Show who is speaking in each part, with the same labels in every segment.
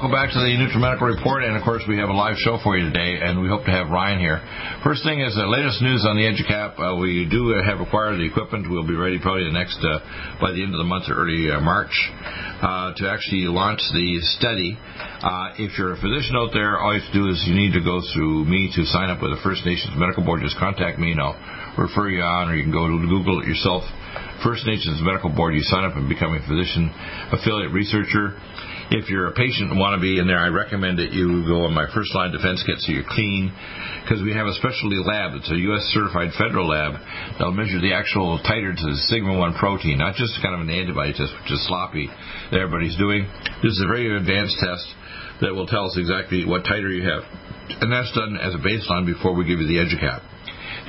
Speaker 1: Welcome back to the NutriMedical Report. And of course, we have a live show for you today, and we hope to have Ryan here. First thing is the latest news on the EduCap. Uh, we do have acquired the equipment. We'll be ready probably the next uh, by the end of the month or early uh, March uh, to actually launch the study. Uh, if you're a physician out there, all you have to do is you need to go through me to sign up with the First Nations Medical Board. Just contact me, and I'll refer you on, or you can go to Google it yourself. First Nations Medical Board. You sign up and become a physician affiliate researcher if you're a patient and want to be in there, I recommend that you go on my first line defense kit so you're clean because we have a specialty lab. It's a U.S. certified federal lab that'll measure the actual titer to the sigma 1 protein, not just kind of an antibody test, which is sloppy that everybody's doing. This is a very advanced test that will tell us exactly what titer you have. And that's done as a baseline before we give you the EduCap.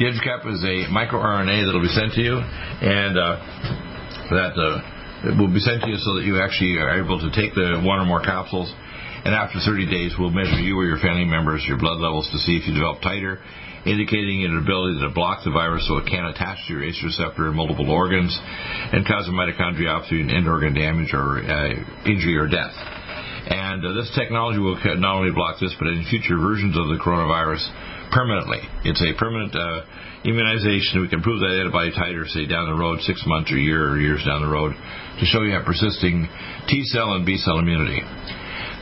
Speaker 1: The EduCap is a microRNA that will be sent to you, and uh, that uh, it will be sent to you so that you actually are able to take the one or more capsules. And after 30 days, we'll measure you or your family members, your blood levels to see if you develop titer, indicating an ability to block the virus so it can't attach to your ACE receptor in multiple organs and cause a mitochondriopathy and end organ damage or uh, injury or death. And uh, this technology will not only block this, but in future versions of the coronavirus permanently. It's a permanent uh, immunization. We can prove that antibody titer, say, down the road, six months or a year or years down the road, to show you have persisting T cell and B cell immunity.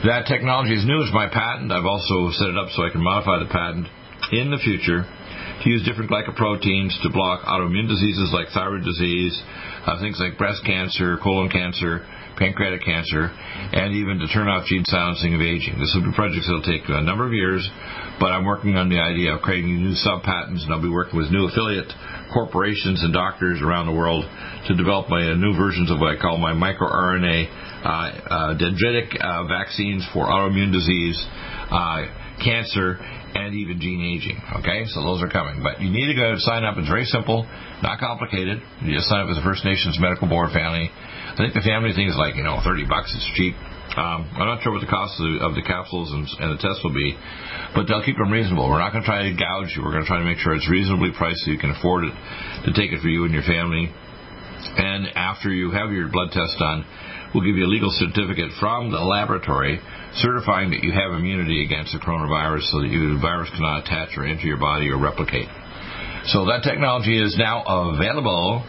Speaker 1: That technology is new. It's my patent. I've also set it up so I can modify the patent in the future to use different glycoproteins to block autoimmune diseases like thyroid disease, uh, things like breast cancer, colon cancer, pancreatic cancer, and even to turn off gene silencing of aging. This will be projects that will take a number of years, but I'm working on the idea of creating new sub patents, and I'll be working with new affiliate corporations and doctors around the world to develop my uh, new versions of what I call my microRNA uh, uh, dendritic uh, vaccines for autoimmune disease, uh, cancer, and even gene aging. Okay, so those are coming. But you need to go sign up. It's very simple, not complicated. You just sign up with the First Nations Medical Board family. I think the family thing is like, you know, 30 bucks. It's cheap. Um, I'm not sure what the cost of the, of the capsules and, and, the tests will be, but they'll keep them reasonable. We're not going to try to gouge you. We're going to try to make sure it's reasonably priced so you can afford it to take it for you and your family. And after you have your blood test done, we'll give you a legal certificate from the laboratory certifying that you have immunity against the coronavirus so that you, the virus cannot attach or enter your body or replicate. So that technology is now available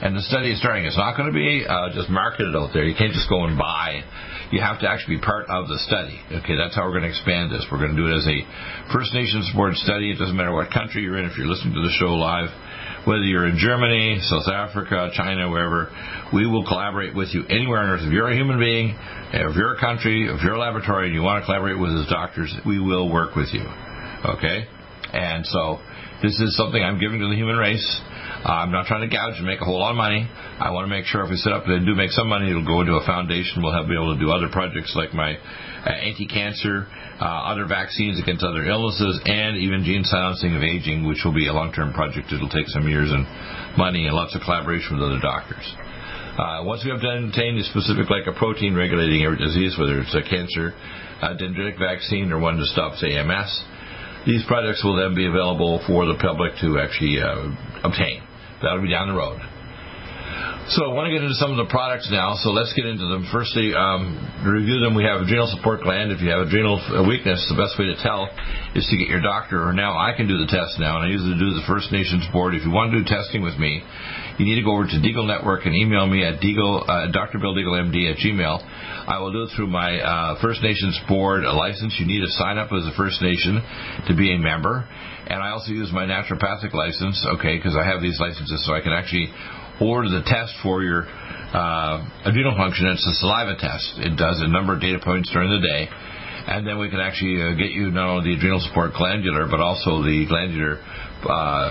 Speaker 1: and the study is starting. It's not going to be uh, just marketed out there. You can't just go and buy. You have to actually be part of the study. Okay, that's how we're going to expand this. We're going to do it as a First Nations board study. It doesn't matter what country you're in. If you're listening to the show live, whether you're in Germany, South Africa, China, wherever, we will collaborate with you anywhere on earth. If you're a human being, if you're a country, if you're a laboratory, and you want to collaborate with us doctors, we will work with you. Okay? And so this is something I'm giving to the human race. I'm not trying to gouge and make a whole lot of money. I want to make sure if we set up and do make some money, it'll go into a foundation. We'll have, be able to do other projects like my uh, anti-cancer, uh, other vaccines against other illnesses, and even gene silencing of aging, which will be a long-term project. It'll take some years and money and lots of collaboration with other doctors. Uh, once we have obtained a specific, like a protein regulating every disease, whether it's a cancer, a dendritic vaccine, or one to stop, say, MS, these products will then be available for the public to actually uh, obtain. That'll be down the road. So I want to get into some of the products now. So let's get into them. Firstly, um, to review them, we have adrenal support gland. If you have adrenal weakness, the best way to tell is to get your doctor. Or now I can do the test now, and I usually do the First Nations board. If you want to do testing with me, you need to go over to Deagle Network and email me at Deagle, uh, Dr. Bill Deagle MD at Gmail. I will do it through my uh, First Nations board license. You need to sign up as a First Nation to be a member. And I also use my naturopathic license, okay, because I have these licenses so I can actually order the test for your uh, adrenal function. It's a saliva test. It does a number of data points during the day. And then we can actually uh, get you not only the adrenal support glandular, but also the glandular uh,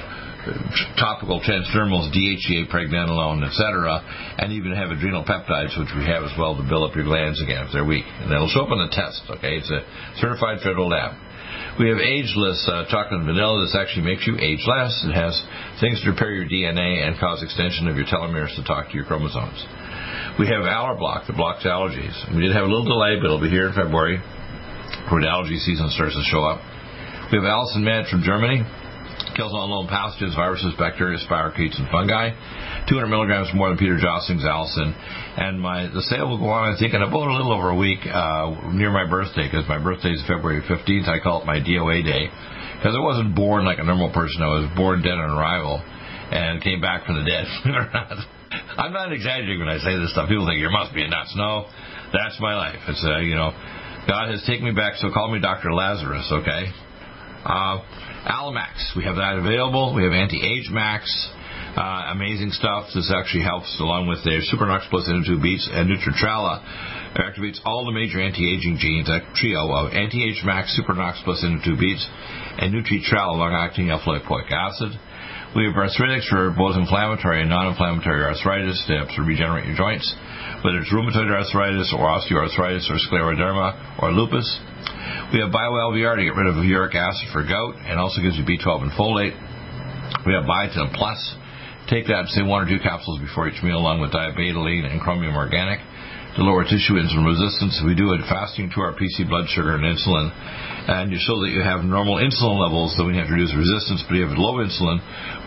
Speaker 1: topical transdermals, DHEA, pregnenolone, etc., and even have adrenal peptides, which we have as well to build up your glands again if they're weak. And that'll show up on the test, okay? It's a certified federal lab. We have ageless uh, chocolate and vanilla. This actually makes you age less. It has things to repair your DNA and cause extension of your telomeres to talk to your chromosomes. We have Allerblock that blocks allergies. We did have a little delay, but it'll be here in February when allergy season starts to show up. We have Allicin Med from Germany kills all known pathogens, viruses, bacteria, spirochetes, and fungi. 200 milligrams more than Peter Josling's Allicin. And my the sale will go on, I think, in about a little over a week uh, near my birthday, because my birthday is February 15th. I call it my DOA day. Because I wasn't born like a normal person. I was born dead on arrival and came back from the dead. I'm not exaggerating when I say this stuff. People think you must be nuts. No, that's my life. It's uh, you know, God has taken me back. So call me Dr. Lazarus, okay? Uh, Allimax, we have that available. We have Anti-Age Max. Uh, amazing stuff. This actually helps along with their Supernox Plus Into Beats and Nutritrala. It activates all the major anti-aging genes. That trio of Anti-Age Max, Supernox Plus Into Beats, and Nutritrala long-acting alpha-lipoic acid. We have arthritis for both inflammatory and non-inflammatory arthritis to help to regenerate your joints, whether it's rheumatoid arthritis or osteoarthritis or scleroderma or lupus. We have BioLVR to get rid of uric acid for gout and also gives you B12 and folate. We have Biotin Plus. Take that, say one or two capsules before each meal along with diabetoline and chromium organic to lower tissue insulin resistance. We do it fasting to our PC blood sugar and insulin, and you show that you have normal insulin levels, so we have to reduce resistance. But if you have low insulin,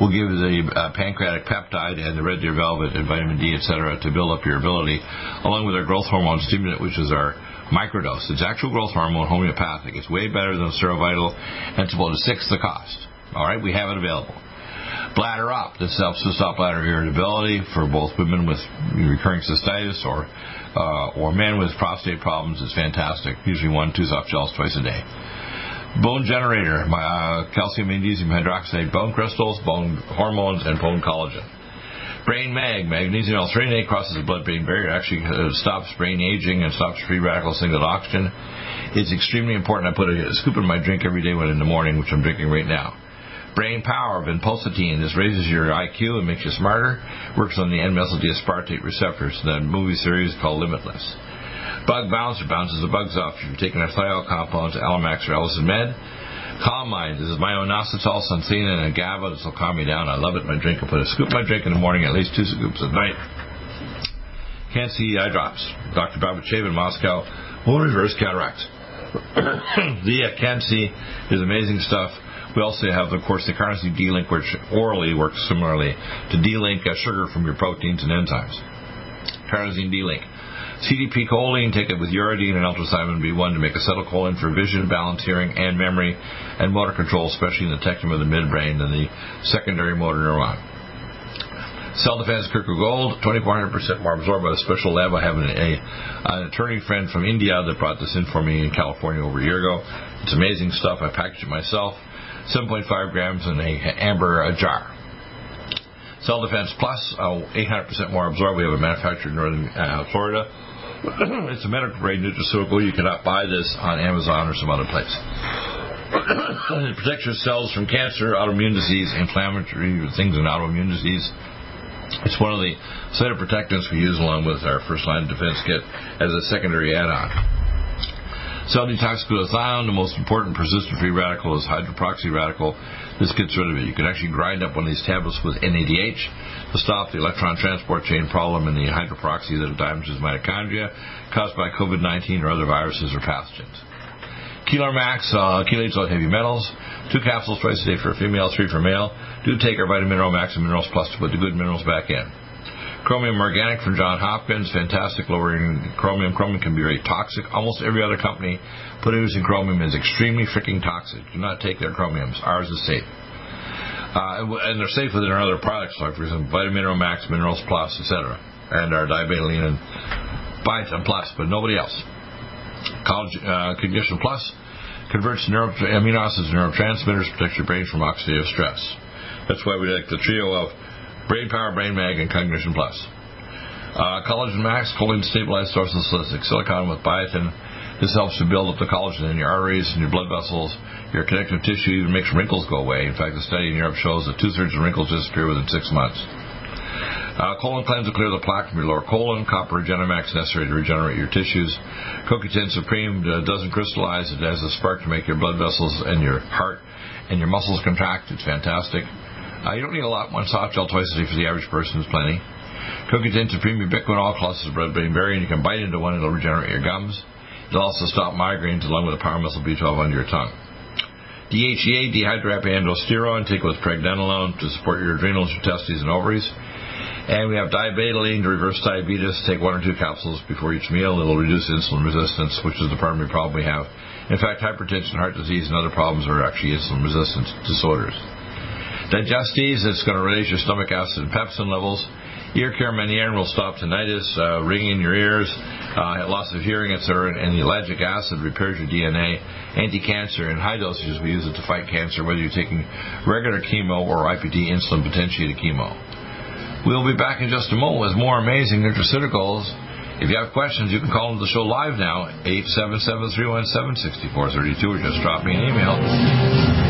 Speaker 1: we'll give the uh, pancreatic peptide and the red deer velvet and vitamin D, etc., to build up your ability, along with our growth hormone stimulant, which is our microdose. It's actual growth hormone, homeopathic. It's way better than Serovital, and it's about a sixth the cost. All right, we have it available. Bladder Up. This helps to stop bladder irritability for both women with recurring cystitis or uh, or men with prostate problems. It's fantastic. Usually one, two soft gels twice a day. Bone Generator, my, uh, calcium magnesium hydroxide bone crystals, bone hormones, and bone collagen. Brain Mag, magnesium L-threonate crosses the blood-brain barrier, actually uh, stops brain aging and stops free radical single oxygen. It's extremely important. I put a scoop in my drink every day when in the morning, which I'm drinking right now. Brain Power, vinpocetine. This raises your IQ and makes you smarter. Works on the N-methyl aspartate receptors. The movie series called Limitless. Bug Bouncer bounces the bugs off. If you're taking a thiol compounds, Allimax or Allicin Med. Calm Mind. This is my own inositol, Suntheanine, and a GABA. This will calm me down. I love it. My drink. I put a scoop my drink in the morning, at least two scoops at night. Can-C eye drops. Dr. Babizhayev in Moscow will reverse cataracts. the uh, Can-C is amazing stuff. We also have, of course, the carnosine D-Link, which orally works similarly to D-Link uh, sugar from your proteins and enzymes. Carnosine D-Link. CDP choline, take it with uridine and ultrasimon B1 to make acetylcholine for vision, balance, hearing, and memory, and motor control, especially in the tectum of the midbrain and the secondary motor neuron. Cell Defense Kirkwood Gold, 2400% more absorbed by a special lab. I have an, a, an attorney friend from India that brought this in for me in California over a year ago. It's amazing stuff. I packaged it myself. 7.5 grams in a amber a jar. Cell Defense Plus, uh, 800% more absorbed. We have a manufacturer in northern uh, Florida. it's a medical grade nutraceutical. You cannot buy this on Amazon or some other place. it protects your cells from cancer, autoimmune disease, inflammatory things, and autoimmune disease. It's one of the cytoprotectants we use along with our first line defense kit as a secondary add-on. Cell detox glutathione, the most important persistent free radical is hydroxy radical. This gets rid of it. You can actually grind up one of these tablets with NADH to stop the electron transport chain problem in the hydroperoxy that damages mitochondria caused by COVID-19 or other viruses or pathogens. Kelar Max, uh, chelates on heavy metals. Two capsules twice a day for a female, three for male. Do take our vitamin mineral max and minerals plus to put the good minerals back in. Chromium Organic from John Hopkins, fantastic lowering chromium. Chromium can be very toxic. Almost every other company producing chromium is extremely freaking toxic. Do not take their chromiums. Ours is safe. Uh, and they're safe within our other products, like for example, Vitamin Mineral Max, Minerals Plus, etc., and our Diabetoline and Biotin Plus, but nobody else. College uh, Cognition Plus converts neuro- amino acids to neurotransmitters, protects your brain from oxidative stress. That's why we like the trio of Brain Power, Brain Mag, and Cognition Plus. Uh, Collagen Max, choline stabilized source of silic silicon with biotin This helps to build up the collagen in your arteries and your blood vessels. Your connective tissue even makes wrinkles go away. In fact, a study in Europe shows that two-thirds of wrinkles disappear within six months. Uh, colon cleanse will clear the plaque from your lower colon. Copper Regenemax necessary to regenerate your tissues. CoQ10 Supreme uh, doesn't crystallize. It has a spark to make your blood vessels and your heart and your muscles contract. It's fantastic. Uh, you don't need a lot. One soft gel twice a day for the average person is plenty. CoQ10 Supreme ubiquinol clusters blood-brain barrier, and you can bite into one. It'll regenerate your gums. It'll also stop migraines along with the power muscle B12 under your tongue. DHEA, dehydroepiandrosterone, take with pregnenolone to support your adrenals, your testes, and ovaries. And we have dibetaline to reverse diabetes. Take one or two capsules before each meal. It'll reduce insulin resistance, which is the primary problem we have. In fact, hypertension, heart disease, and other problems are actually insulin resistant disorders. Digestes, it's going to raise your stomach acid and pepsin levels. Ear care Menierin will stop tinnitus, uh, ringing in your ears, uh, loss of hearing, etc. And the ellagic acid repairs your DNA. Anti-cancer in high dosages, we use it to fight cancer, whether you're taking regular chemo or IPT insulin potentiated chemo. We'll be back in just a moment with more amazing nutraceuticals. If you have questions, you can call into the show live now, 877-317-6432, or just drop me an email.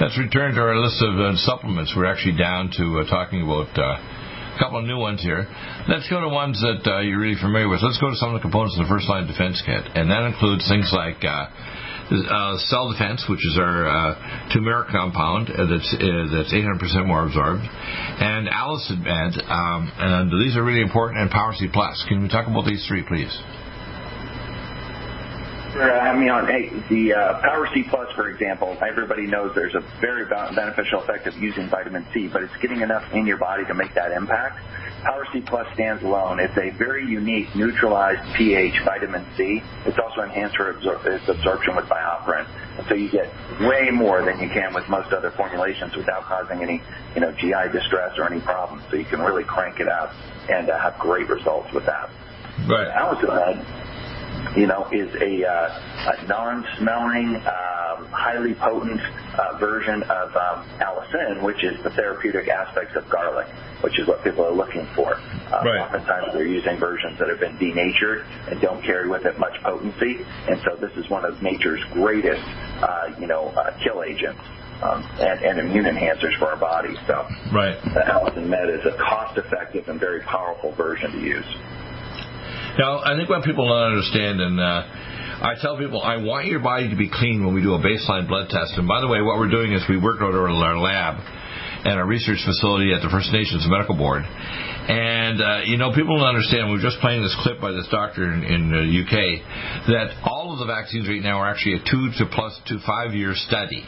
Speaker 1: let's return to our list of uh, supplements. We're actually down to uh, talking about uh, couple of new ones here. Let's go to ones that uh, you're really familiar with. Let's go to some of the components of the first line defense kit, and that includes things like. Uh, uh, cell defense, which is our uh, turmeric compound uh, that's uh, that's 800% more absorbed, and Med, um, and these are really important. And Power C Plus. Can we talk about these three, please?
Speaker 2: I mean, on hey, the uh, Power C Plus, for example, everybody knows there's a very beneficial effect of using vitamin C, but it's getting enough in your body to make that impact. Power C Plus stands alone. It's a very unique neutralized pH vitamin C. It's also enhanced for absor- its absorption with BioPerine. And so you get way more than you can with most other formulations without causing any, you know, GI distress or any problems. So you can really crank it out and uh, have great results with that.
Speaker 1: Right.
Speaker 2: Allicin you know, is a, uh, a non-smelling, um, highly potent uh, version of um, allicin, which is the therapeutic aspects of garlic, which is what people are looking for. Uh,
Speaker 1: right.
Speaker 2: Oftentimes they're using versions that have been denatured and don't carry with it much potency, and so this is one of nature's greatest, uh, you know, uh, kill agents. Um, and, and, immune enhancers for our bodies. So,
Speaker 1: right.
Speaker 2: the Allicin Med is a cost-effective and very powerful version to use.
Speaker 1: Now, I think what people don't understand, and uh, I tell people, I want your body to be clean when we do a baseline blood test. And by the way, what we're doing is we work out of our lab and our research facility at the First Nations Medical Board. And, uh, you know, people don't understand, we were just playing this clip by this doctor in, in the UK, that all of the vaccines right now are actually a two to plus to five year study.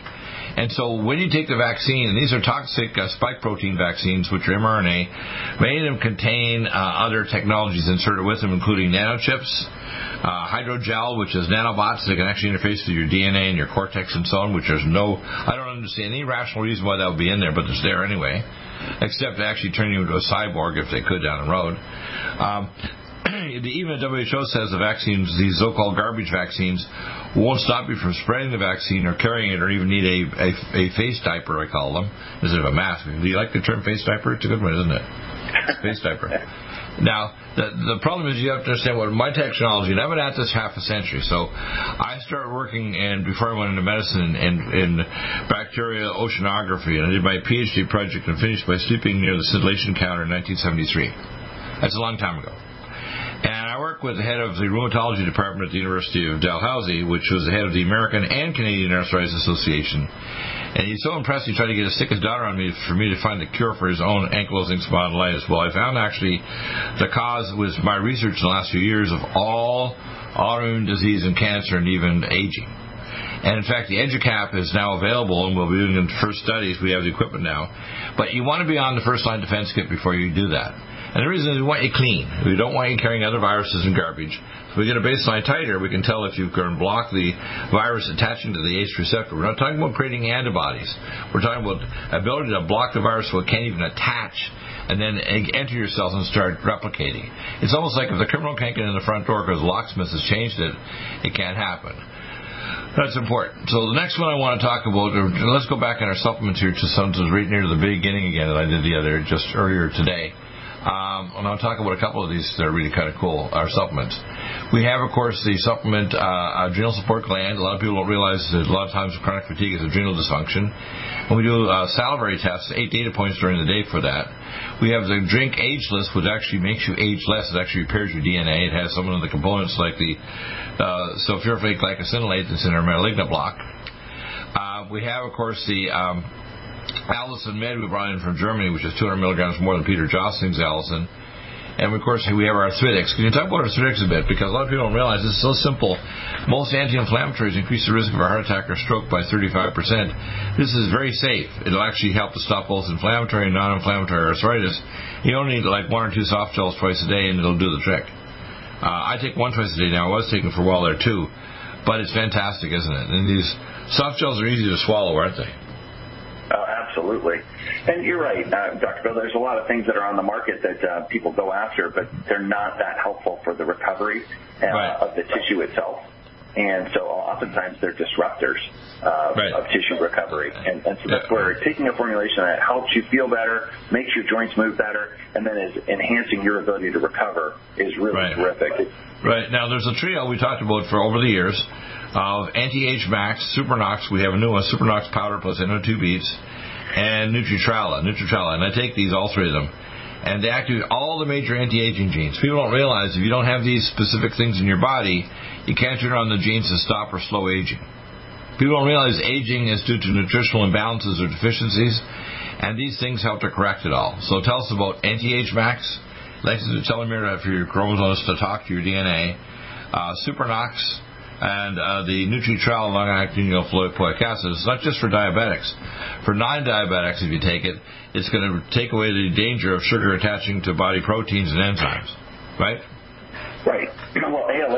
Speaker 1: And so when you take the vaccine, and these are toxic uh, spike protein vaccines, which are mRNA, many of them contain uh, other technologies inserted with them, including nanochips, uh, hydrogel, which is nanobots that can actually interface with your DNA and your cortex and so on, which there's no, I don't understand any rational reason why that would be in there, but it's there anyway, except to actually turn you into a cyborg if they could down the road. Um, even the WHO says the vaccines, these so-called garbage vaccines, won't stop you from spreading the vaccine or carrying it or even need a, a, a face diaper, I call them, instead of a mask. Do you like the term face diaper? It's a good one, isn't it? face diaper. Now, the, the problem is you have to understand what my technology, and I've been at this half a century. So I started working, and before I went into medicine, in, in bacterial oceanography, and I did my PhD project and finished by sleeping near the scintillation counter in 1973. That's a long time ago. I work with the head of the rheumatology department at the University of Dalhousie, which was the head of the American and Canadian Arthritis Association. And he's so impressed he tried to get his daughter on me for me to find the cure for his own ankylosing spondylitis. Well, I found actually the cause was my research in the last few years of all autoimmune disease and cancer and even aging. And in fact, the EduCap is now available, and we'll be doing the first studies. We have the equipment now. But you want to be on the first line defense kit before you do that. And the reason is we want you clean. We don't want you carrying other viruses and garbage. If we get a baseline titer, we can tell if you can block the virus attaching to the ACE receptor. We're not talking about creating antibodies. We're talking about ability to block the virus so it can't even attach and then enter your cells and start replicating. It's almost like if the criminal can't get in the front door because locksmith has changed it, it can't happen. That's important. So the next one I want to talk about, uh, let's go back in our supplements here to something right near the beginning again that I did the other just earlier today. Um, and I'll talk about a couple of these that are really kind of cool, our supplements. We have, of course, the supplement uh, adrenal support gland. A lot of people don't realize that a lot of times chronic fatigue is adrenal dysfunction. And we do uh, salivary tests, eight data points during the day for that. We have the drink ageless, which actually makes you age less. It actually repairs your DNA. It has some of the components like the uh, sulfuric glucosinolate that's in our malignant block. Uh, we have, of course, the um, Allicin Med we brought in from Germany, which is 200 milligrams more than Peter Josling's Allicin. And of course, we have our arthritics. Can you talk about arthritics a bit? Because a lot of people don't realize this is so simple. Most anti-inflammatories increase the risk of a heart attack or stroke by 35%. This is very safe. It'll actually help to stop both inflammatory and non-inflammatory arthritis. You only need like one or two soft gels twice a day, and it'll do the trick. Uh, I take one twice a day now. I was taking for a while there too, but it's fantastic, isn't it? And these soft gels are easy to swallow, aren't they?
Speaker 2: Absolutely. And you're right, uh, Dr. Bill. There's a lot of things that are on the market that uh, people go after, but they're not that helpful for the recovery uh, right. of the tissue itself. And so oftentimes they're disruptors uh, right. of tissue recovery. And, and so that's yeah. where taking a formulation that helps you feel better, makes your joints move better, and then is enhancing your ability to recover is really
Speaker 1: right.
Speaker 2: terrific.
Speaker 1: Right. Now, there's a trio we talked about for over the years of Anti-Age Max, Supernox. We have a new one, Supernox Powder plus NO2 Beats and Nutritrala, Nutritrala, and I take these all three of them. and they activate all the major anti-aging genes. People don't realize if you don't have these specific things in your body, you can't turn on the genes to stop or slow aging. People don't realize aging is due to nutritional imbalances or deficiencies, and these things help to correct it all. So tell us about anti-age max, lengthens the telomere for your chromosomes to talk to your DNA, uh, Supernox, and uh, the Nutritrel long-acting alpha-lipoic acid. It's not just for diabetics. For non-diabetics, if you take it, it's going to take away the danger of sugar attaching to body proteins and enzymes, right?
Speaker 2: Right.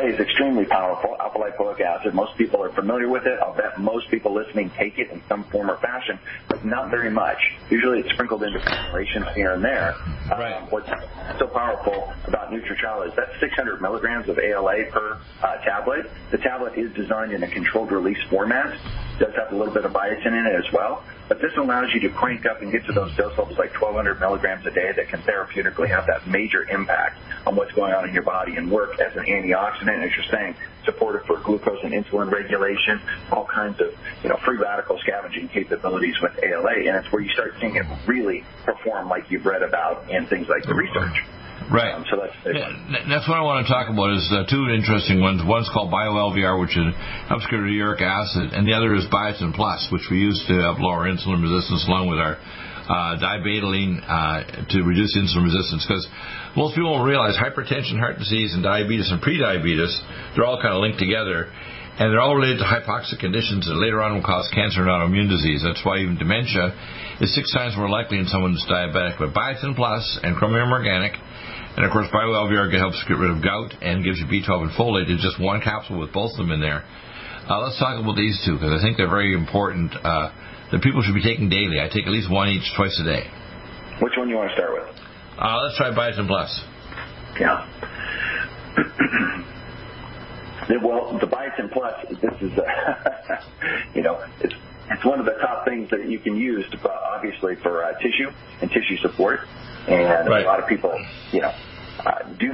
Speaker 2: Is extremely powerful, alpha lipoic acid. Most people are familiar with it. I'll bet most people listening take it in some form or fashion, but not very much. Usually it's sprinkled into formulations here and there.
Speaker 1: Right.
Speaker 2: Um, what's so powerful about Nutritrel is that's 600 milligrams of ALA per uh, tablet. The tablet is designed in a controlled release format. It does have a little bit of biotin in it as well. But this allows you to crank up and get to those dose levels like 1,200 milligrams a day that can therapeutically have that major impact on what's going on in your body and work as an antioxidant, as you're saying, supportive for glucose and insulin regulation, all kinds of you know free radical scavenging capabilities with ALA, and it's where you start seeing it really perform like you've read about in things like the research.
Speaker 1: Right.
Speaker 2: Um, so that's
Speaker 1: yeah, that's what I want to talk about. Is uh, two interesting ones. One's called BioLVR, which is, helps get rid of uric acid, and the other is Biotin Plus, which we use to help lower insulin resistance, along with our uh, dibetaline uh, to reduce insulin resistance. Because most people don't realize hypertension, heart disease, and diabetes and prediabetes, they're all kind of linked together. And they're all related to hypoxic conditions that later on will cause cancer and autoimmune disease. That's why even dementia is six times more likely in someone who's diabetic. But Biotin Plus and Chromium Organic and of course, BioLVR helps get rid of gout and gives you B12 and folate. It's just one capsule with both of them in there. Uh, let's talk about these two because I think they're very important uh, that people should be taking daily. I take at least one each twice a day.
Speaker 2: Which one do you want to start with?
Speaker 1: Uh, let's try Biotin Plus.
Speaker 2: Yeah. well, the Biotin Plus, this is, uh, you know, it's it's one of the top things that you can use, to, obviously, for uh, tissue and tissue support. And right. a lot of people, you know,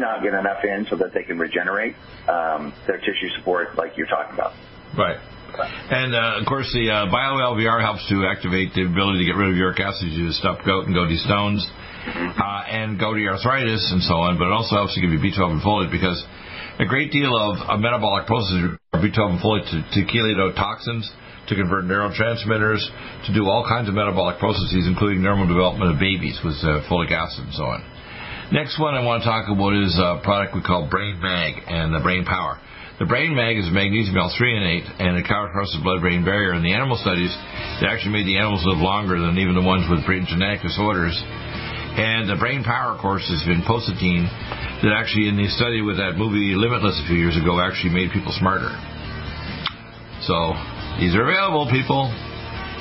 Speaker 2: not get enough in so that they can regenerate um, their tissue support, like you're talking about.
Speaker 1: Right. And uh, of course, the uh, BioLVR helps to activate the ability to get rid of uric acid to stop gout and gouty stones, mm-hmm. uh, and gouty arthritis and so on. But it also helps to give you B12 and folate because a great deal of a metabolic processes are B12 and folate to, to chelate out toxins to convert neurotransmitters, to do all kinds of metabolic processes, including normal development of babies with uh, folic acid and so on. Next one I want to talk about is a product we call Brain Mag and the Brain Power. The Brain Mag is magnesium L-threonate and 8, and it crosses the blood-brain barrier. In the animal studies, they actually made the animals live longer than even the ones with genetic disorders. And the brain power, of course, has been vinpocetine that actually in the study with that movie Limitless a few years ago actually made people smarter. So these are available, people.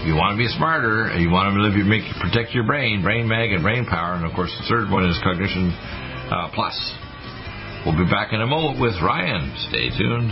Speaker 1: You want to be smarter, you want to live, your, make protect your brain, brain mag and brain power, and of course the third one is cognition uh, plus. We'll be back in a moment with Ryan. Stay tuned.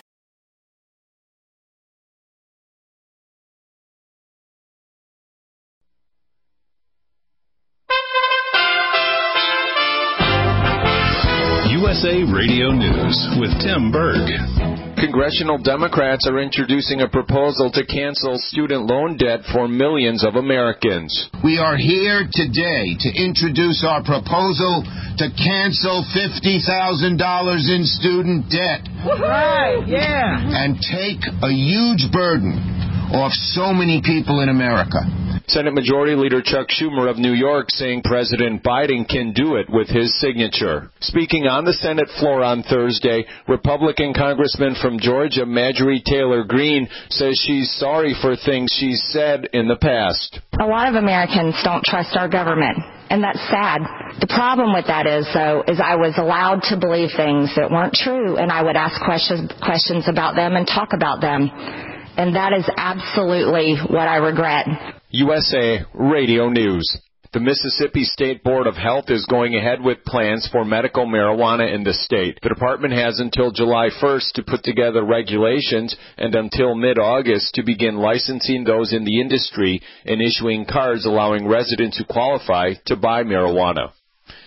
Speaker 3: Radio News with Tim Berg.
Speaker 4: Congressional Democrats are introducing a proposal to cancel student loan debt for millions of Americans.
Speaker 5: We are here today to introduce our proposal to cancel $50,000 in student debt.
Speaker 6: Right, yeah.
Speaker 5: And take a huge burden off so many people in America.
Speaker 4: Senate Majority Leader Chuck Schumer of New York saying President Biden can do it with his signature. Speaking on the Senate floor on Thursday, Republican Congressman from Georgia Marjorie Taylor Greene says she's sorry for things she's said in the past.
Speaker 7: A lot of Americans don't trust our government and that's sad. The problem with that is, though, is I was allowed to believe things that weren't true, and I would ask questions questions about them and talk about them, and that is absolutely what I regret.
Speaker 4: USA Radio News. The Mississippi State Board of Health is going ahead with plans for medical marijuana in the state. The department has until July 1st to put together regulations and until mid-August to begin licensing those in the industry and issuing cards allowing residents who qualify to buy marijuana.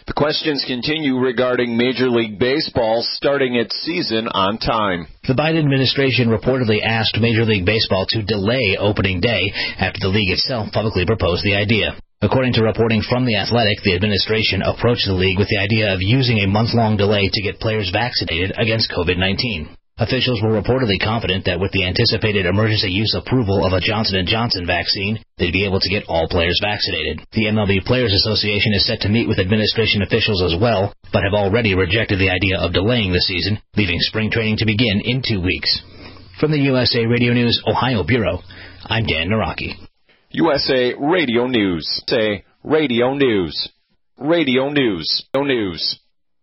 Speaker 4: The questions continue regarding Major League Baseball starting its season on time.
Speaker 8: The Biden administration reportedly asked Major League Baseball to delay opening day after the league itself publicly proposed the idea. According to reporting from The Athletic, the administration approached the league with the idea of using a month-long delay to get players vaccinated against COVID-19. Officials were reportedly confident that with the anticipated emergency use approval of a Johnson & Johnson vaccine, they'd be able to get all players vaccinated. The MLB Players Association is set to meet with administration officials as well, but have already rejected the idea of delaying the season, leaving spring training to begin in two weeks. From the USA Radio News Ohio Bureau, I'm Dan Naraki.
Speaker 4: USA Radio News. Say Radio News. Radio News. No news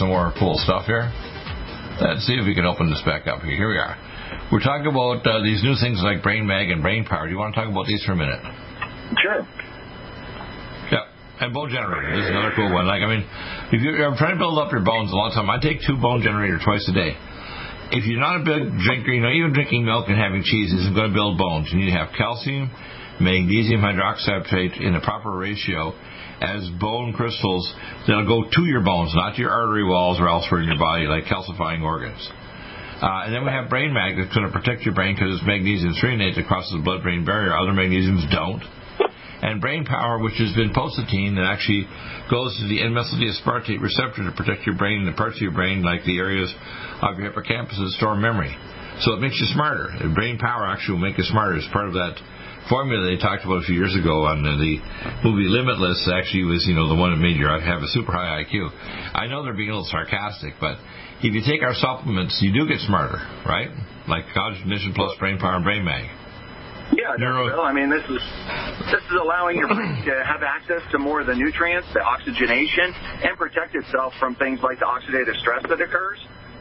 Speaker 1: Some more cool stuff here. Let's see if we can open this back up here. Here we are. We're talking about uh, these new things like Brain Mag and Brain Power. Do you want to talk about these for a minute?
Speaker 9: Sure.
Speaker 1: Yeah, and bone generator. This is another cool one. Like, I mean, if you're, trying to build up your bones, a lot of time I take two bone generator twice a day. If you're not a big drinker, you know, even drinking milk and having cheese isn't going to build bones. You need to have calcium, magnesium hydroxide in a proper ratio as bone crystals that'll go to your bones, not to your artery walls or elsewhere in your body, like calcifying organs. Uh, and then we have brain mag that's going to protect your brain because it's magnesium threonate that crosses the blood-brain barrier. Other magnesiums don't. And brain power, which has been pulsatine that actually goes to the N-methyl-D-aspartate receptor to protect your brain and the parts of your brain, like the areas of your hippocampus that store memory. So it makes you smarter. Brain power actually will make you smarter. It's part of that formula they talked about a few years ago on the movie Limitless actually was, you know, the one that made you have a super high IQ. I know they're being a little sarcastic, but if you take our supplements, you do get smarter, right? Like Cognition Plus, Brain Power, and Brain Mag.
Speaker 9: Yeah, Neuro- I mean, this is this is allowing your brain to have access to more of the nutrients, the oxygenation, and protect itself from things like the oxidative stress that occurs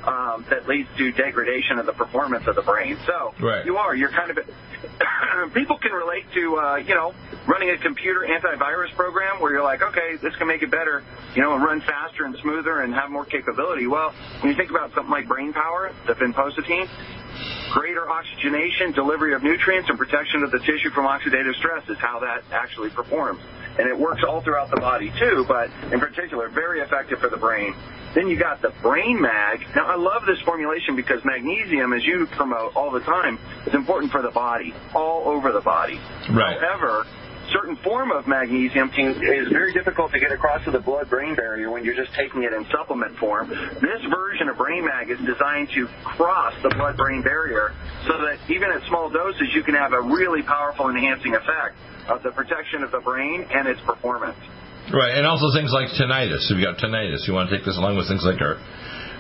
Speaker 9: um, that leads to degradation of the performance of the brain. So
Speaker 1: right.
Speaker 9: you are, you're kind of, people can relate to, uh, you know, running a computer antivirus program where you're like, okay, this can make it better, you know, and run faster and smoother and have more capability. Well, when you think about something like brain power, the vinpocetine, greater oxygenation, delivery of nutrients, and protection of the tissue from oxidative stress is how that actually performs and it works all throughout the body too, but in particular, very effective for the brain. Then you got the Brain Mag. Now, I love this formulation because magnesium, as you promote all the time, is important for the body, all over the body.
Speaker 1: Right.
Speaker 9: However, certain form of magnesium is very difficult to get across to the blood-brain barrier when you're just taking it in supplement form. This version of Brain Mag is designed to cross the blood-brain barrier so that even at small doses you can have a really powerful enhancing effect of the protection of the brain and its performance.
Speaker 1: Right, and also things like tinnitus. If you've got tinnitus, you want to take this along with things like our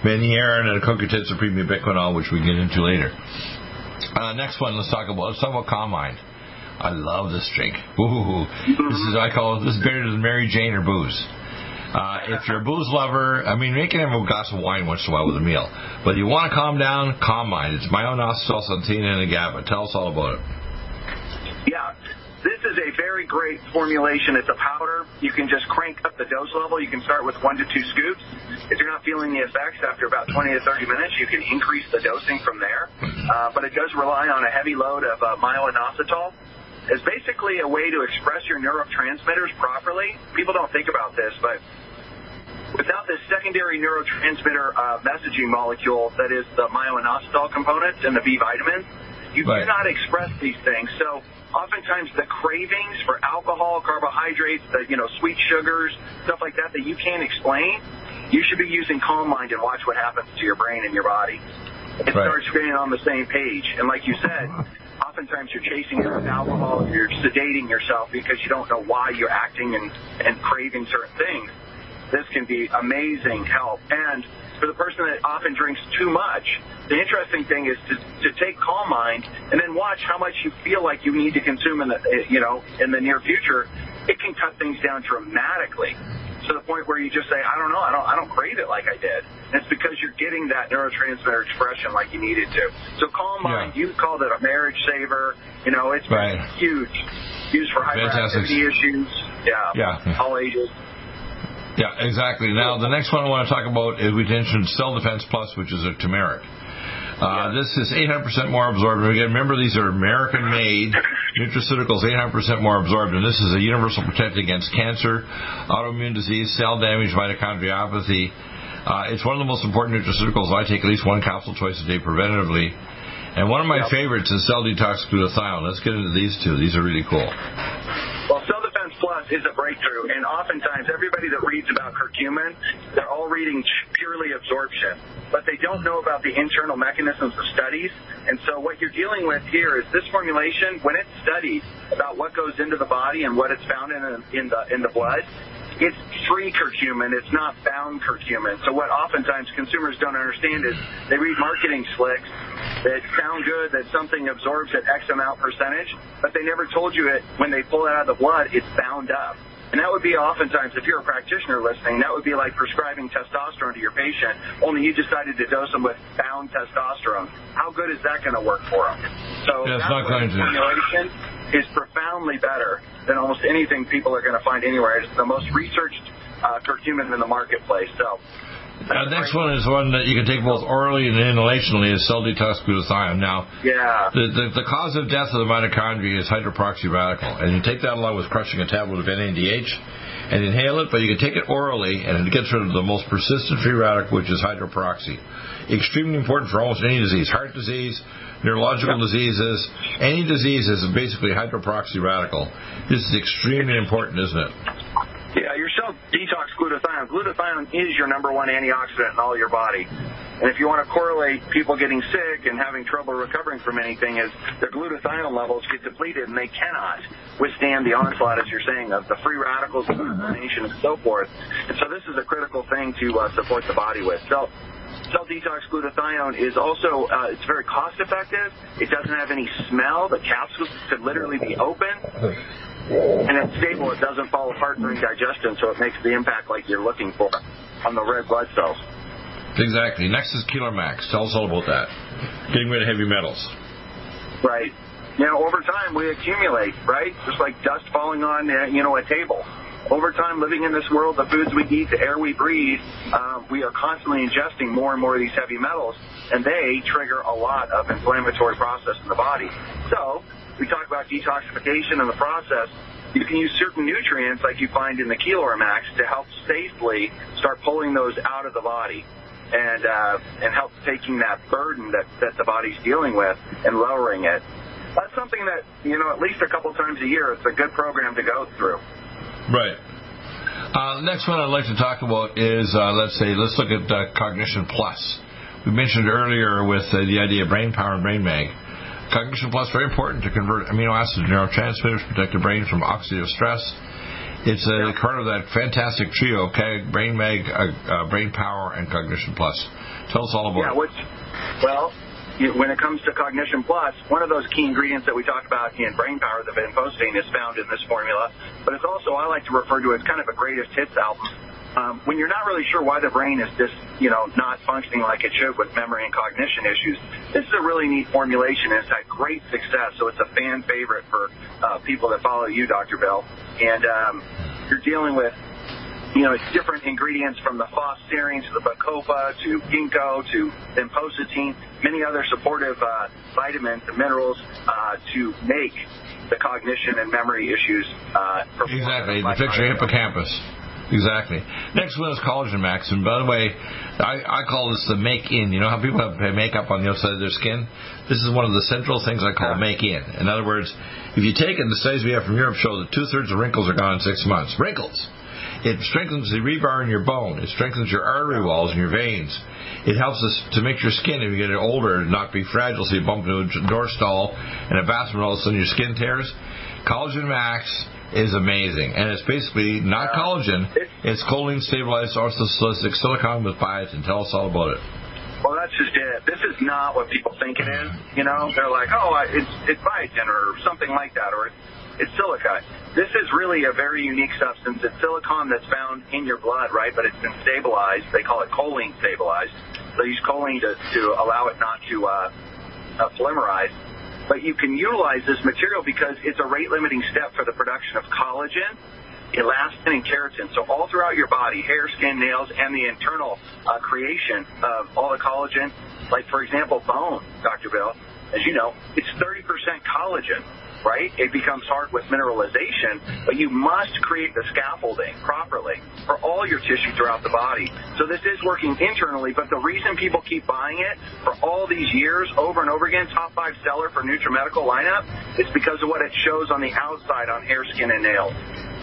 Speaker 1: Manierin and CoQ10 Supreme Ubiquinol, which we get into later. Uh, next one, let's talk about let's talk about Calm Mind. I love this drink. Ooh, this is I call it this is better than Mary Jane or booze. Uh, if you're a booze lover, I mean, make it have a glass of wine once in a while with a meal. But you want to calm down, calm mind. It's myo-inositol, Suntheanine, and agave. Tell us all about it.
Speaker 9: Yeah, this is a very great formulation. It's a powder. You can just crank up the dose level. You can start with one to two scoops. If you're not feeling the effects after about 20 to 30 minutes, you can increase the dosing from there. Uh, but it does rely on a heavy load of uh, myo-inositol. It's basically a way to express your neurotransmitters properly. People don't think about this, but without this secondary neurotransmitter uh, messaging molecule that is the myo-inositol component and the B vitamins, you
Speaker 1: Right.
Speaker 9: do not express these things. So oftentimes the cravings for alcohol, carbohydrates, the you know sweet sugars, stuff like that that you can't explain, you should be using Calm Mind and watch what happens to your brain and your body. It
Speaker 1: Right.
Speaker 9: starts getting on the same page. And like you said, oftentimes you're chasing it with alcohol, you're sedating yourself because you don't know why you're acting and, and craving certain things. This can be amazing help. And for the person that often drinks too much, the interesting thing is to, to take Calm Mind and then watch how much you feel like you need to consume in the you know in the near future. It can cut things down dramatically to the point where you just say, I don't know, I don't I don't crave it like I did. And it's because you're getting that neurotransmitter expression like you needed to. So Calm Mind, you called it a marriage saver. You know, it's
Speaker 1: Right.
Speaker 9: huge. Used for
Speaker 1: Fantastic.
Speaker 9: hyperactivity issues. Yeah.
Speaker 1: Yeah.
Speaker 9: All ages.
Speaker 1: Yeah, exactly. Now, the next one I want to talk about is we mentioned Cell Defense Plus, which is a turmeric. Uh, This is 800% more absorbed. Again, remember these are American-made nutraceuticals, 800% more absorbed, and this is a universal protectant against cancer, autoimmune disease, cell damage, mitochondriopathy. Uh, it's one of the most important nutraceuticals. I take at least one capsule twice a day preventatively. And one of my favorites is Cell Detox Glutathione. Let's get into these two. These are really cool.
Speaker 9: Plus is a breakthrough, and oftentimes everybody that reads about curcumin, they're all reading purely absorption, but they don't know about the internal mechanisms of studies. And so what you're dealing with here is this formulation, when it's studied about what goes into the body and what it's found in, in the in the blood, it's free curcumin. It's not bound curcumin. So what oftentimes consumers don't understand is they read marketing slicks that sound good that something absorbs at X amount percentage, but they never told you it when they pull it out of the blood, it's bound up. And that would be oftentimes, if you're a practitioner listening, that would be like prescribing testosterone to your patient, only you decided to dose them with bound testosterone. How good is that going to work for them? So
Speaker 1: Yeah, it's
Speaker 9: that's
Speaker 1: not going to.
Speaker 9: Is profoundly better than almost anything people are going to find anywhere. It's the most researched uh, curcumin in the marketplace. So
Speaker 1: Uh, next one is one that you can take both orally and inhalationally is cell detox glutathione. Now,
Speaker 9: yeah,
Speaker 1: the, the, the cause of death of the mitochondria is hydroperoxy radical, and you take that along with crushing a tablet of NADH and inhale it, but you can take it orally, and it gets rid of the most persistent free radical, which is hydroperoxy. Extremely important for almost any disease, heart disease, neurological diseases, any disease is basically hydroperoxy radical. This is extremely important, isn't it?
Speaker 9: Yeah, your cell detox glutathione. Glutathione is your number one antioxidant in all your body. And if you want to correlate people getting sick and having trouble recovering from anything, is their glutathione levels get depleted and they cannot withstand the onslaught, as you're saying, of the free radicals, the inflammation, and so forth. And so this is a critical thing to uh, support the body with. So Cell detox glutathione is also uh, it's very cost effective. It doesn't have any smell. The capsules could literally be open, and it's stable. It doesn't fall apart during digestion, so it makes the impact like you're looking for on the red blood cells.
Speaker 1: Exactly. Next is Killer Max. Tell us all about that. Getting rid of heavy metals.
Speaker 9: Right. You know, over time we accumulate, right? Just like dust falling on, uh, you know, a table. Over time, living in this world, the foods we eat, the air we breathe, uh, we are constantly ingesting more and more of these heavy metals, and they trigger a lot of inflammatory process in the body. So, we talk about detoxification in the process. You can use certain nutrients like you find in the Max to help safely start pulling those out of the body and uh, and help taking that burden that, that the body's dealing with and lowering it. That's something that you know at least a couple times a year. It's a good program to go through.
Speaker 1: Right. Uh, next one I'd like to talk about is uh, let's say let's look at uh, Cognition Plus. We mentioned earlier with uh, the idea of brain power and brain mag. Cognition Plus very important to convert amino acids to neurotransmitters, protect the brain from oxidative stress. It's a part of that fantastic trio: okay, brain mag, uh, uh, brain power, and Cognition Plus. Tell us all about
Speaker 9: yeah,
Speaker 1: it.
Speaker 9: Which, well, when it comes to Cognition Plus, one of those key ingredients that we talked about in Brain Power, the vinpocetine, is found in this formula. But it's also, I like to refer to it as kind of a greatest hits album. Um, when you're not really sure why the brain is just, you know, not functioning like it should with memory and cognition issues, this is a really neat formulation. And it's had great success, so it's a fan favorite for uh, people that follow you, Dr. Bill. And um, you're dealing with you know, it's different ingredients from the fosserine to the bacopa to ginkgo to vinpocetine, many other supportive uh, vitamins and minerals uh, to make the cognition and memory issues. Uh,
Speaker 1: exactly, to fix your hippocampus. Exactly. Next one is collagen max, and by the way, I, I call this the make in. You know how people have makeup on the outside of their skin? This is one of the central things I call make in. In other words, if you take it, the studies we have from Europe show that two thirds of wrinkles are gone in six months. Wrinkles. It strengthens the rebar in your bone. It strengthens your artery walls and your veins. It helps us to make your skin, if you get older, not be fragile. So you bump into a door stall and a bathroom, all of a sudden your skin tears. Collagen Max is amazing, and it's basically not collagen. It's choline stabilized orthosilicic silicon with biotin. Tell us all about it.
Speaker 9: Well, that's just it. This is not what people think it is. You know, they're like, oh, it's it's biotin or something like that, or it's silica. This is really a very unique substance. It's silicon that's found in your blood, right? But it's been stabilized. They call it choline stabilized. They use choline to, to allow it not to uh, uh, polymerize. But you can utilize this material because it's a rate limiting step for the production of collagen, elastin, and keratin. So all throughout your body, hair, skin, nails, and the internal uh, creation of all the collagen. Like, for example, bone, Dr. Bill, as you know, it's 30% collagen right? It becomes hard with mineralization, but you must create the scaffolding properly for all your tissue throughout the body. So this is working internally, but the reason people keep buying it for all these years over and over again, top five seller for NutriMedical lineup, is because of what it shows on the outside on hair, skin, and nails.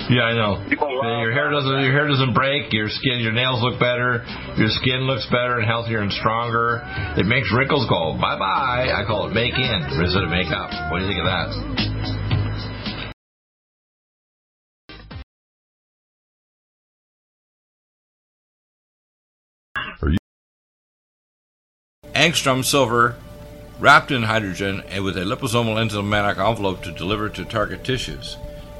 Speaker 1: Yeah, I know. your hair doesn't your hair doesn't break. Your skin, your nails look better. Your skin looks better and healthier and stronger. It makes wrinkles go bye bye. I call it make in instead of make up. What do you think of that? angstrom silver wrapped in hydrogen and with a liposomal enzymatic envelope to deliver to target tissues.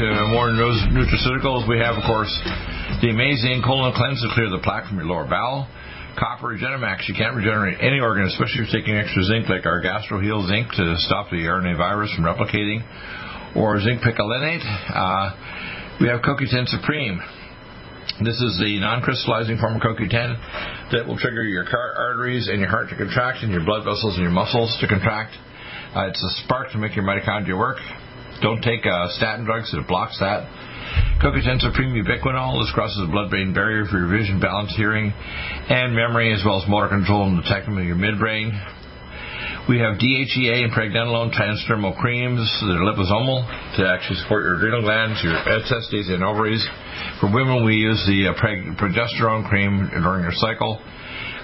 Speaker 1: To more nutraceuticals. We have, of course, the amazing colon cleanse to clear the plaque from your lower bowel. Copper Regenemax. You can't regenerate any organ, especially if you're taking extra zinc, like our GastroHeal zinc to stop the RNA virus from replicating, or zinc picolinate. Uh, we have CoQ10 Supreme. This is the non-crystallizing form of CoQ10 that will trigger your arteries and your heart to contract and your blood vessels and your muscles to contract. Uh, it's a spark to make your mitochondria work. Don't take uh, statin drugs that blocks that. CoQ10 Supreme Ubiquinol. This crosses the blood-brain barrier for your vision, balance, hearing, and memory, as well as motor control and detecting of your midbrain. We have DHEA and pregnenolone transdermal creams that are liposomal to actually support your adrenal glands, your testes, and ovaries. For women, we use the uh, preg- progesterone cream during your cycle.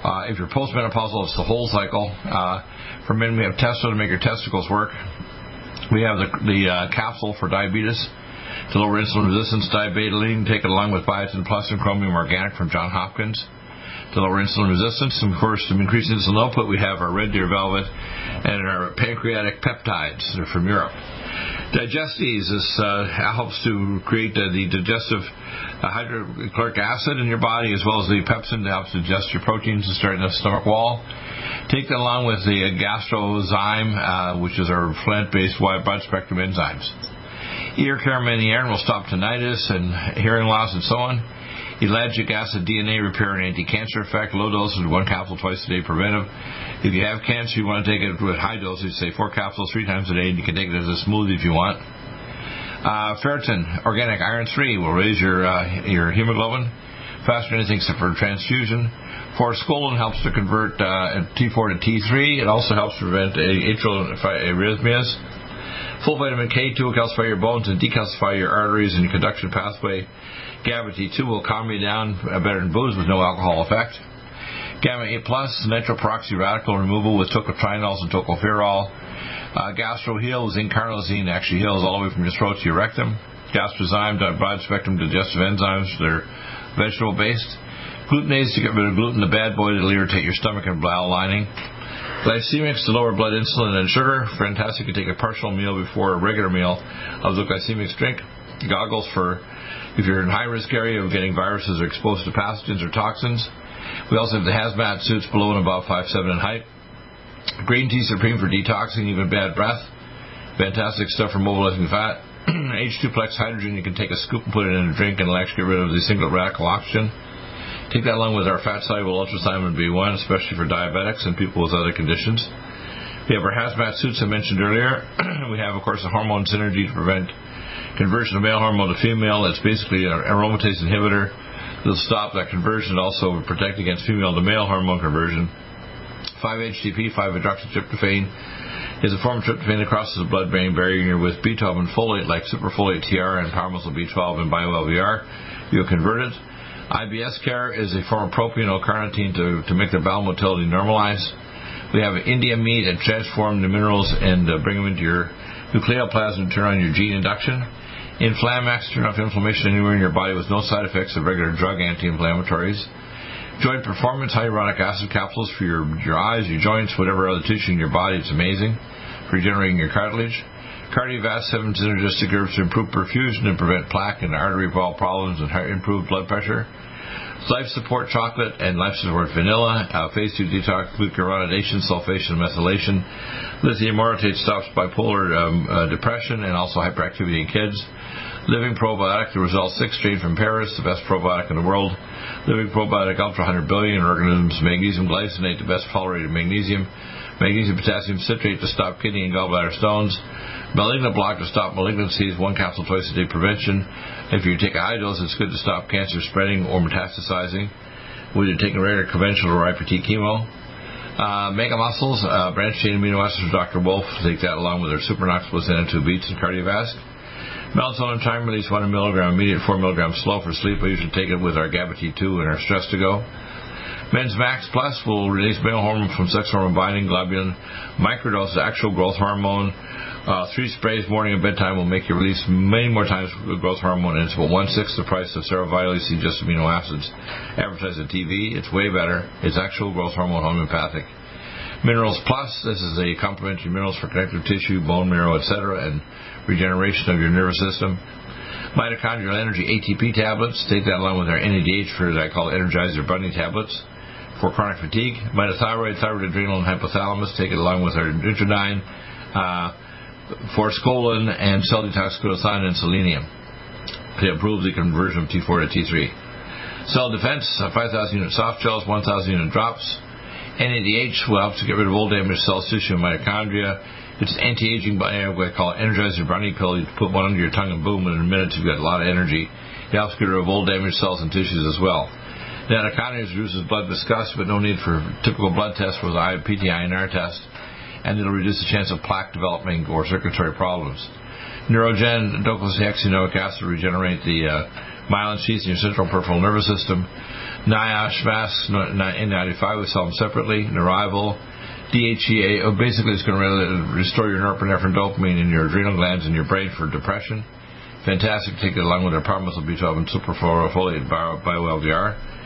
Speaker 1: Uh, if you're postmenopausal, it's the whole cycle. Uh, for men, we have testo to make your testicles work. We have the, the uh, capsule for diabetes. To lower insulin resistance, dibetaline, take it along with biotin plus and chromium organic from John Hopkins to lower insulin resistance. And of course, to increase insulin output, we have our Red Deer Velvet and our pancreatic peptides. They're from Europe. Digestes this, uh, helps to create uh, the digestive uh, hydrochloric acid in your body, as well as the pepsin that helps digest your proteins and start in the stomach wall. Take that along with the gastrozyme, uh, which is our plant-based wide broad spectrum enzymes. Ear carminierne will stop tinnitus and hearing loss and so on. Ellagic acid DNA repair and anti-cancer effect. Low doses, one capsule twice a day preventive. If you have cancer, you want to take it with high dosage, say four capsules three times a day, and you can take it as a smoothie if you want. Uh, ferritin, organic iron 3, will raise your, uh, your hemoglobin faster than anything except for transfusion. Forskolin helps to convert uh, T4 to T3. It also helps prevent atrial arrhythmias. Full vitamin K2 will calcify your bones and decalcify your arteries and your conduction pathway. GABA T2 will calm you down better than booze with no alcohol effect. Gamma A plus, nitroperoxy radical removal with tocotrienols and tocopherol. Uh, GastroHeal, zinc carnosine actually heals all the way from your throat to your rectum. Gastrozyme, broad spectrum digestive enzymes, they're vegetable based. Glutenase to get rid of gluten, the bad boy that'll irritate your stomach and bowel lining. Glycemics to lower blood insulin and sugar. Fantastic to take a partial meal before a regular meal of the glycemics drink. Goggles for if you're in high risk area of getting viruses or exposed to pathogens or toxins. We also have the hazmat suits below and above 5'7 in height. Green tea supreme for detoxing even bad breath. Fantastic stuff for mobilizing fat. H2 plex hydrogen, you can take a scoop and put it in a drink and it'll actually get rid of the single radical oxygen. Take that along with our fat soluble ultrathymine B1, especially for diabetics and people with other conditions. We have our hazmat suits I mentioned earlier. we have, of course, a hormone synergy to prevent conversion of male hormone to female. It's basically an aromatase inhibitor that'll stop that conversion, also protect against female to male hormone conversion. 5-HTP, 5-hydroxytryptophan, is a form of tryptophan that crosses the blood-brain barrier with B12 and folate, like superfolate TR and power B12 and bio-LVR. You'll convert it. IBS care is a form of propionyl carnitine to, to make the bowel motility normalize. We have India meat and transform the minerals and uh, bring them into your nucleoplasm to turn on your gene induction. Inflamax, turn off inflammation anywhere in your body with no side effects of regular drug anti-inflammatories. Joint performance, hyaluronic acid capsules for your, your eyes, your joints, whatever other tissue in your body. It's amazing regenerating your cartilage. Cardiovascular 7 synergistic herbs to improve perfusion and prevent plaque and artery wall problems and improve blood pressure. Life Support Chocolate and Life Support Vanilla, uh, Phase 2 Detox, glucuronidation, sulfation, methylation. Lithium orotate stops bipolar um, uh, depression and also hyperactivity in kids. Living Probiotic, the Result 6 strain from Paris, the best probiotic in the world. Living Probiotic Ultra 100 billion organisms, magnesium glycinate, the best tolerated magnesium. Magnesium potassium citrate to stop kidney and gallbladder stones. Malignant block to stop malignancies, one capsule twice a day prevention. If you take a high dose, it's good to stop cancer spreading or metastasizing. Whether you're taking regular conventional or IPT chemo. Uh, Mega Muscles, uh, branched chain amino acids from Dr. Wolf. Take that along with our Supernox plus N2 beats and cardiovasc. Melatonin time release 1 milligram immediate, 4 milligrams slow for sleep. We usually take it with our GABA T2 and our Stress to Go. Men's Max Plus will release male hormone from sex hormone binding globulin. Microdose actual growth hormone. Uh, three sprays morning and bedtime will make you release many more times growth hormone, and it's about one sixth the price of SeroVital C just amino acids advertised on TV. It's way better. It's actual growth hormone homeopathic. Minerals Plus, this is a complementary minerals for connective tissue, bone marrow, etc., and regeneration of your nervous system. Mitochondrial Energy ATP tablets, take that along with our NADH for what I call Energizer Bunny tablets for chronic fatigue. Mitothyroid, thyroid, adrenal, and hypothalamus. Take it along with our Nutriodine uh, forskolin and cell detox glutathione and selenium to improve the conversion of T4 to T3. Cell defense, uh, 5,000 unit soft gels, 1,000 unit drops. NADH will help to get rid of old damaged cell tissue and mitochondria. It's anti-aging, what I call it Energizer Bunny pill. You put one under your tongue and boom, in a minute you've got a lot of energy. It helps get rid of old damaged cells and tissues as well. Anaconda reduces blood viscosity, but no need for typical blood tests with the PT-INR test, and it'll reduce the chance of plaque development or circulatory problems. Neurogen docosahexaenoic acid regenerate the uh, myelin sheaths in your central peripheral nervous system. NIOSH masks, N95, we sell them separately. Neurival, DHEA, oh, basically it's going to restore your norepinephrine dopamine in your adrenal glands and your brain for depression. Fantastic. Take it along with our muscle B12 and superfolate bio-LVR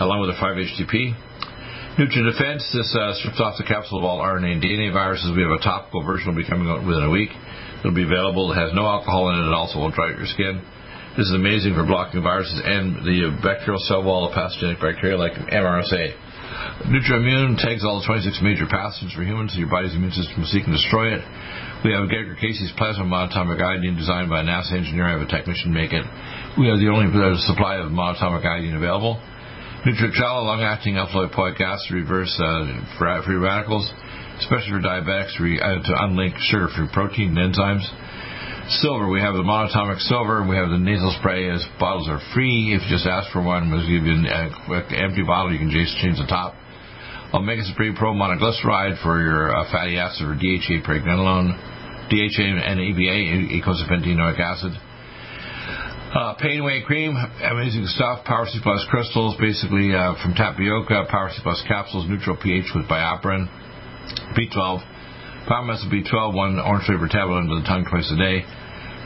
Speaker 1: along with the 5-HTP. NutriDefense, this uh, strips off the capsule of all RNA and DNA viruses. We have a topical version will be coming out within a week. It'll be available. It has no alcohol in it. It also won't dry out your skin. This is amazing for blocking viruses and the bacterial cell wall of pathogenic bacteria like MRSA. NutriImmune tags all the 26 major pathogens for humans so your body's immune system will seek and destroy it. We have Geiger Casey's plasma monatomic iodine designed by a NASA engineer. I have a technician make it. We have the only supply of monatomic iodine available. Nutricella, long-acting alpha-lipoic acid, reverse uh, free radicals, especially for diabetics, re, uh, to unlink sugar-free protein and enzymes. Silver, we have the monatomic silver, we have the nasal spray. As bottles are free, if you just ask for one, we'll give you an uh, empty bottle. You can just change the top. Omega Supreme Pro monoglyceride for your uh, fatty acid or DHA pregnenolone, DHA and EPA, eicosapentaenoic acid. Uh, Pain Away Cream, amazing stuff. Power C Plus crystals, basically uh, from tapioca. Power C Plus capsules, neutral pH with BioPerine. B12. Muscle B12, one orange flavor tablet under the tongue twice a day.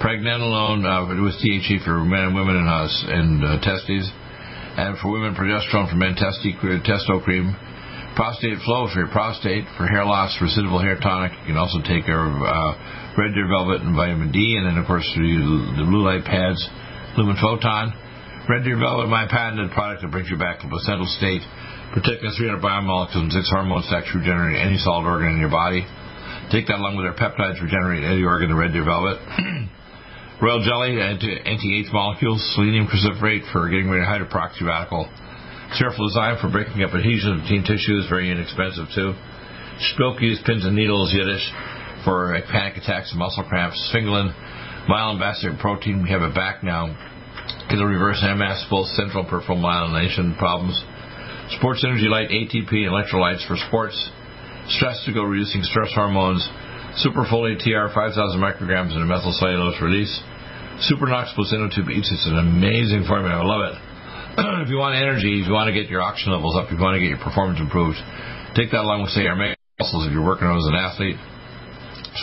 Speaker 1: Pregnenolone uh, with DHE for men and women and, uh, and uh, testes. And for women, progesterone for men, testi, testo cream. Prostate Flow for your prostate, for hair loss, recidival hair tonic. You can also take our uh, Red Deer Velvet and vitamin D, and then, of course, the, the blue light pads Lumen Photon. Red Deer Velvet, my patented product that brings you back to placental state, protecting 300 biomolecules and six hormones to actually regenerate any solid organ in your body. Take that along with our peptides, regenerate any organ in Red Deer Velvet. Royal Jelly, anti-H molecules, selenium cruciferate for getting rid of hydroperoxy radical. Cerafluxime for breaking up adhesions between tissues, very inexpensive too. Spilkes, pins and needles, Yiddish, for panic attacks and muscle cramps. Sphingolin, myelin basic protein, we have it back now. It'll reverse MS, both central and peripheral myelination problems. Sports Energy Light, ATP, electrolytes for sports. Stress to go reducing stress hormones. Superfolate TR, 5,000 micrograms in a methylcellulose release. Supernox Placentotube Eats. It's an amazing formula. I love it. if you want energy, if you want to get your oxygen levels up, if you want to get your performance improved, take that along with, say, our muscles if you're working as an athlete.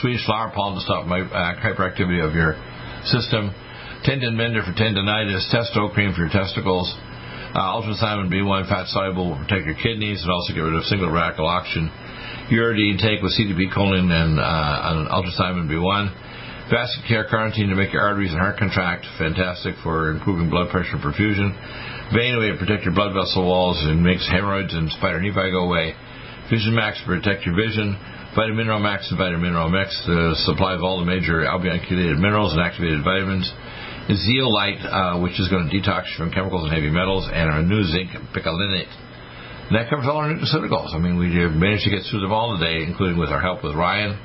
Speaker 1: Swedish flower pollen to stop my, uh, hyperactivity of your system. Tendon mender for tendonitis. Testo cream for your testicles. Uh, ultrathymine B1 fat soluble will protect your kidneys and also get rid of single radical oxygen. Uridine take with CDP choline and uh, ultrathymine B1. Vascular carnitine to make your arteries and heart contract. Fantastic for improving blood pressure and perfusion. Vein to protect your blood vessel walls and makes hemorrhoids and spider nevi go away. Vision Max to protect your vision. Vitamin Mineral Max and Vitamin Mineral Mix to supply of all the major albumin chelated minerals and activated vitamins. Zeolite, uh, which is going to detox from chemicals and heavy metals, and our new zinc picolinate. And that covers all our nutraceuticals. I mean, we managed to get through them all today, including with our help with Ryan.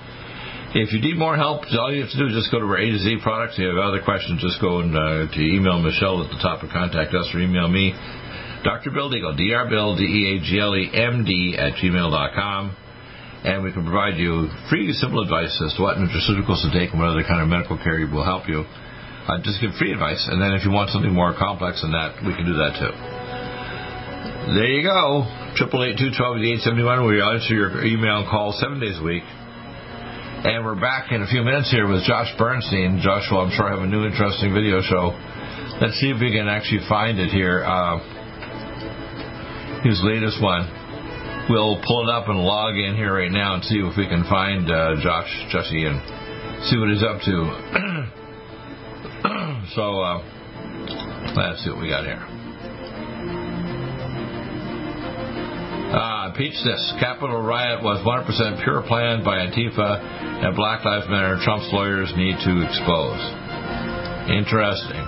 Speaker 1: If you need more help, all you have to do is just go to our A to Z products. If you have other questions, just go and uh, to email Michelle at the top and contact us or email me, Dr. Bill Deagle, D-R-Bill, D-E-A-G-L-E, M-D at gmail.com. And we can provide you free, simple advice as to what nutraceuticals to take and what other kind of medical care will help you. Uh, just give free advice, and then if you want something more complex than that, we can do that too. There you go. Triple eight two twelve eight seventy one. We answer your email and call seven days a week. And we're back in a few minutes here with Josh Bernstein. Joshua, I'm sure, I have a new interesting video show. Let's see if we can actually find it here. Uh, his latest one. We'll pull it up and log in here right now and see if we can find uh, Josh Jesse and see what he's up to. So uh, let's see what we got here. Uh, Peach this. Capitol riot was 100% pure planned by Antifa and Black Lives Matter. Trump's lawyers need to expose. Interesting.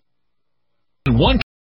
Speaker 10: One